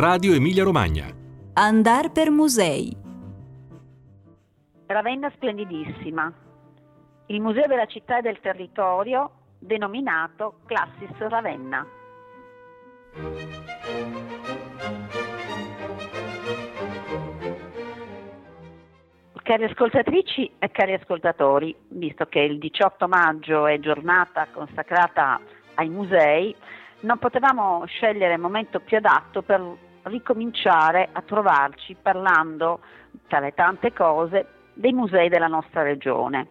Radio Emilia Romagna. Andar per musei. Ravenna splendidissima. Il museo della città e del territorio denominato Classis Ravenna. Cari ascoltatrici e cari ascoltatori, visto che il 18 maggio è giornata consacrata ai musei, non potevamo scegliere il momento più adatto per ricominciare a trovarci parlando, tra le tante cose, dei musei della nostra regione.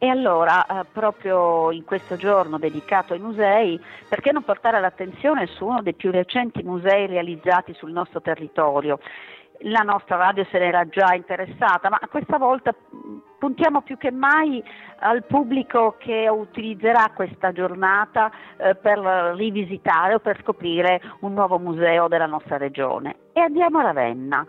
E allora, eh, proprio in questo giorno dedicato ai musei, perché non portare l'attenzione su uno dei più recenti musei realizzati sul nostro territorio? La nostra radio se n'era già interessata, ma questa volta puntiamo più che mai al pubblico che utilizzerà questa giornata eh, per rivisitare o per scoprire un nuovo museo della nostra regione. E andiamo a Ravenna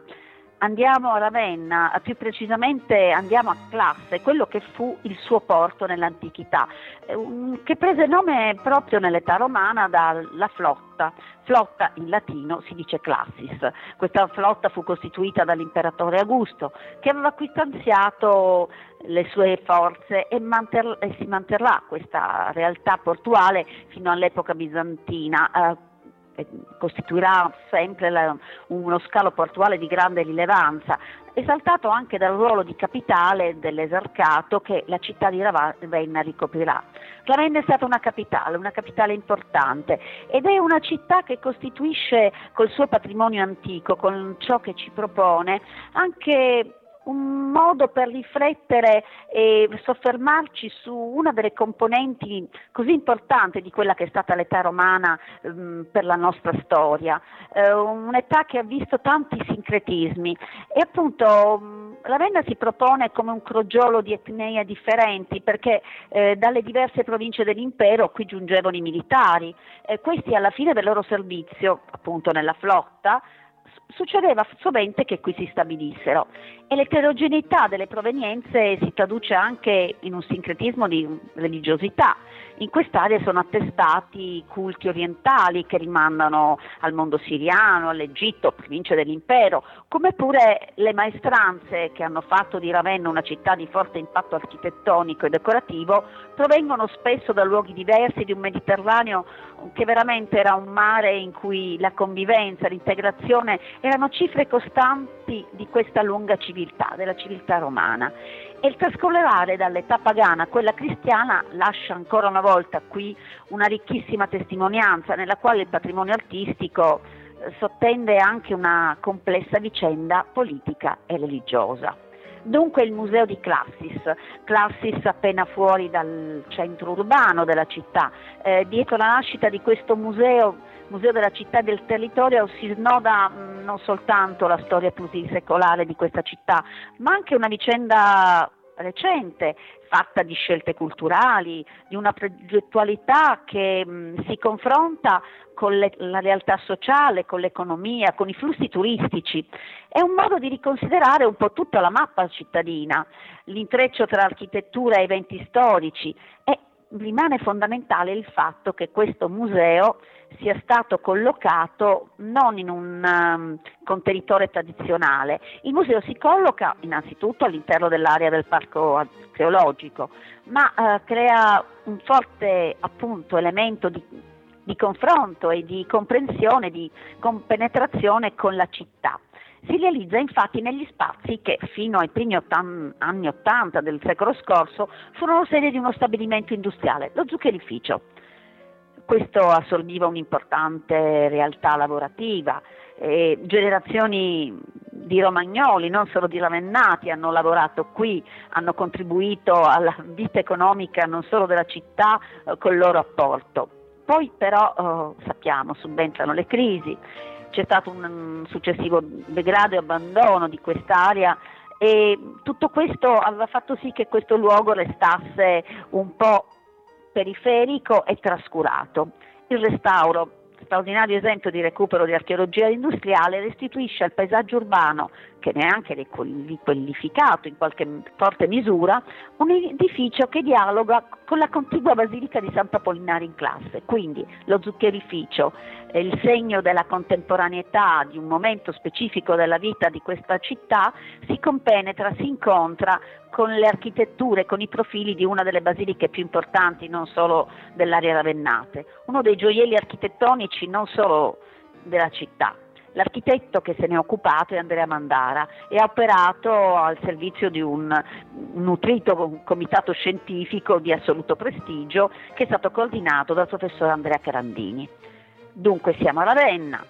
andiamo a Ravenna, più precisamente andiamo a Classe, quello che fu il suo porto nell'antichità, eh, che prese nome proprio nell'età romana dalla flotta. Flotta in latino si dice classis. Questa flotta fu costituita dall'imperatore Augusto, che aveva qui stanziato le sue forze e, manter- e si manterrà questa realtà portuale fino all'epoca bizantina. Eh, costituirà sempre la, uno scalo portuale di grande rilevanza, esaltato anche dal ruolo di capitale dell'esercato che la città di Ravenna ricoprirà. Ravenna è stata una capitale, una capitale importante ed è una città che costituisce col suo patrimonio antico, con ciò che ci propone, anche un modo per riflettere e soffermarci su una delle componenti così importanti di quella che è stata l'età romana ehm, per la nostra storia, eh, un'età che ha visto tanti sincretismi e appunto Ravenna si propone come un crogiolo di etnie differenti perché eh, dalle diverse province dell'impero qui giungevano i militari, eh, questi alla fine del loro servizio appunto nella flotta succedeva sovente che qui si stabilissero e l'eterogeneità delle provenienze si traduce anche in un sincretismo di religiosità. In quest'area sono attestati culti orientali che rimandano al mondo siriano, all'Egitto, province dell'impero, come pure le maestranze che hanno fatto di Ravenna una città di forte impatto architettonico e decorativo provengono spesso da luoghi diversi di un Mediterraneo che veramente era un mare in cui la convivenza, l'integrazione erano cifre costanti di questa lunga civiltà, della civiltà romana. E il trascollerare dall'età pagana a quella cristiana lascia ancora una volta qui una ricchissima testimonianza nella quale il patrimonio artistico eh, sottende anche una complessa vicenda politica e religiosa. Dunque il museo di Classis, Classis appena fuori dal centro urbano della città. Eh, dietro la nascita di questo museo, museo della città e del territorio, si snoda mh, mm, non soltanto la storia plurisecolare di questa città, ma anche una vicenda recente, fatta di scelte culturali, di una progettualità che mh, si confronta con le, la realtà sociale, con l'economia, con i flussi turistici. È un modo di riconsiderare un po' tutta la mappa cittadina, l'intreccio tra architettura e eventi storici e rimane fondamentale il fatto che questo museo sia stato collocato non in un um, contenitore tradizionale. Il museo si colloca innanzitutto all'interno dell'area del parco archeologico, ma uh, crea un forte appunto, elemento di, di confronto e di comprensione, di compenetrazione con la città. Si realizza infatti negli spazi che fino ai primi ottan- anni 80 del secolo scorso furono sede di uno stabilimento industriale, lo zuccherificio. Questo assorbiva un'importante realtà lavorativa. Eh, generazioni di romagnoli, non solo di ravennati, hanno lavorato qui, hanno contribuito alla vita economica non solo della città eh, col loro apporto. Poi però eh, sappiamo, subentrano le crisi, c'è stato un successivo degrado e abbandono di quest'area e tutto questo aveva fatto sì che questo luogo restasse un po' periferico e trascurato. Il restauro, straordinario esempio di recupero di archeologia industriale, restituisce al paesaggio urbano che neanche riqualificato in qualche forte misura, un edificio che dialoga con la contigua basilica di Sant'Apollinare in classe. Quindi lo zuccherificio è il segno della contemporaneità di un momento specifico della vita di questa città, si compenetra, si incontra con le architetture, con i profili di una delle basiliche più importanti, non solo dell'area ravennate, uno dei gioielli architettonici non solo della città. L'architetto che se ne è occupato è Andrea Mandara e ha operato al servizio di un nutrito comitato scientifico di assoluto prestigio che è stato coordinato dal professor Andrea Carandini. Dunque siamo a Ravenna,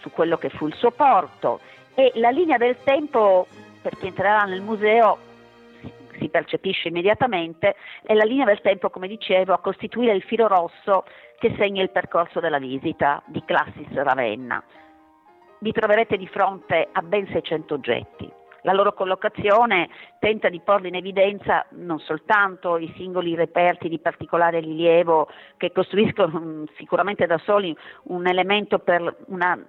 su quello che fu il suo porto e la linea del tempo per chi entrerà nel museo si percepisce immediatamente, è la linea del tempo, come dicevo, a costituire il filo rosso che segna il percorso della visita di Classis Ravenna. Vi troverete di fronte a ben 600 oggetti. La loro collocazione tenta di porre in evidenza non soltanto i singoli reperti di particolare rilievo che costruiscono mm, sicuramente da soli un elemento per una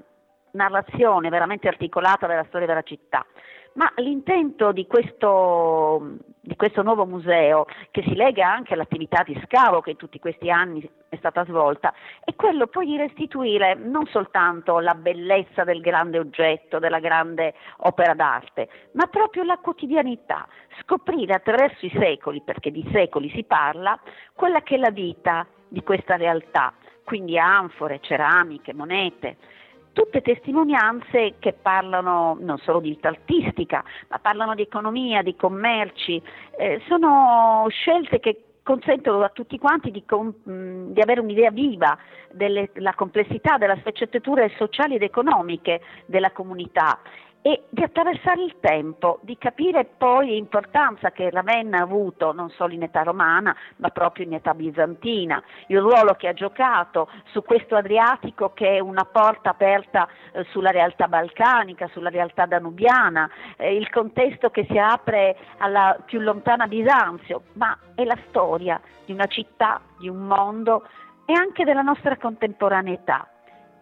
narrazione veramente articolata della storia della città, ma l'intento di questo, di questo, nuovo museo, che si lega anche all'attività di scavo che in tutti questi anni è stata svolta, è quello poi di restituire non soltanto la bellezza del grande oggetto, della grande opera d'arte, ma proprio la quotidianità, scoprire attraverso i secoli, perché di secoli si parla, quella che è la vita di questa realtà, quindi anfore, ceramiche, monete tutte testimonianze che parlano non solo di artistica, ma parlano di economia, di commerci, eh, sono scelte che consentono a tutti quanti di, mh, di avere un'idea viva della complessità delle sfaccettature sociali ed economiche della comunità e di attraversare il tempo, di capire poi l'importanza che Ravenna ha avuto non solo in età romana, ma proprio in età bizantina, il ruolo che ha giocato su questo Adriatico che è una porta aperta eh, sulla realtà balcanica, sulla realtà danubiana, eh, il contesto che si apre alla più lontana Bisanzio, ma è la storia di una città, di un mondo e anche della nostra contemporaneità.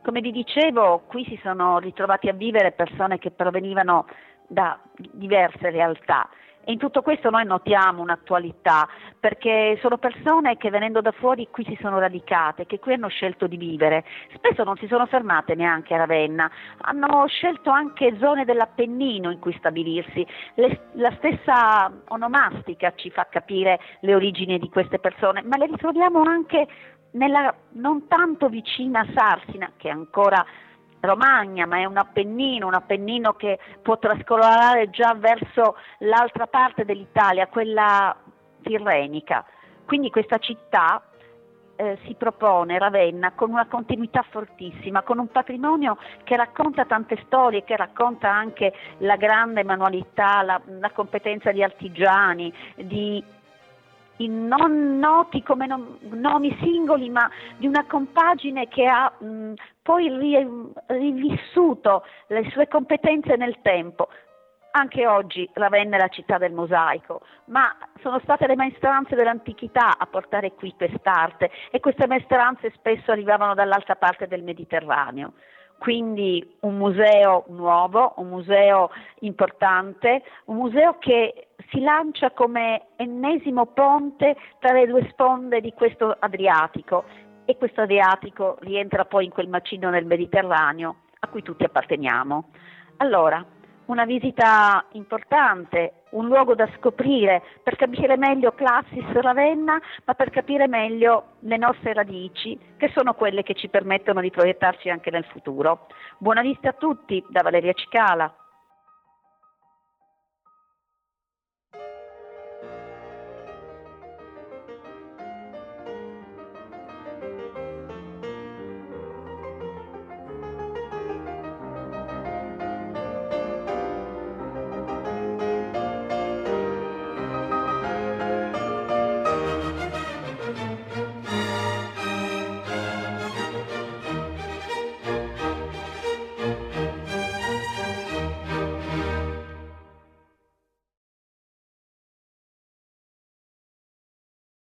Come vi dicevo, qui si sono ritrovati a vivere persone che provenivano da diverse realtà. E in tutto questo noi notiamo un'attualità perché sono persone che venendo da fuori qui si sono radicate, che qui hanno scelto di vivere, spesso non si sono fermate neanche a Ravenna, hanno scelto anche zone dell'Appennino in cui stabilirsi, Le, la stessa onomastica ci fa capire le origini di queste persone, ma le ritroviamo anche nella non tanto vicina Sarsina, che è ancora Romagna, ma è un Appennino, un Appennino che può trascolare già verso l'altra parte dell'Italia, quella tirrenica. Quindi questa città eh, si propone, Ravenna, con una continuità fortissima, con un patrimonio che racconta tante storie, che racconta anche la grande manualità, la, la competenza di artigiani, di non noti come nom- nomi singoli, ma di una compagine che ha mh, poi ri- rivissuto le sue competenze nel tempo. Anche oggi Ravenna è la città del mosaico, ma sono state le maestranze dell'antichità a portare qui quest'arte e queste maestranze spesso arrivavano dall'altra parte del Mediterraneo quindi un museo nuovo, un museo importante, un museo che si lancia come ennesimo ponte tra le due sponde di questo Adriatico e questo Adriatico rientra poi in quel macino nel Mediterraneo a cui tutti apparteniamo. Allora, una visita importante, un luogo da scoprire per capire meglio Classis Ravenna, ma per capire meglio le nostre radici, che sono quelle che ci permettono di proiettarci anche nel futuro. Buona vista a tutti da Valeria Cicala.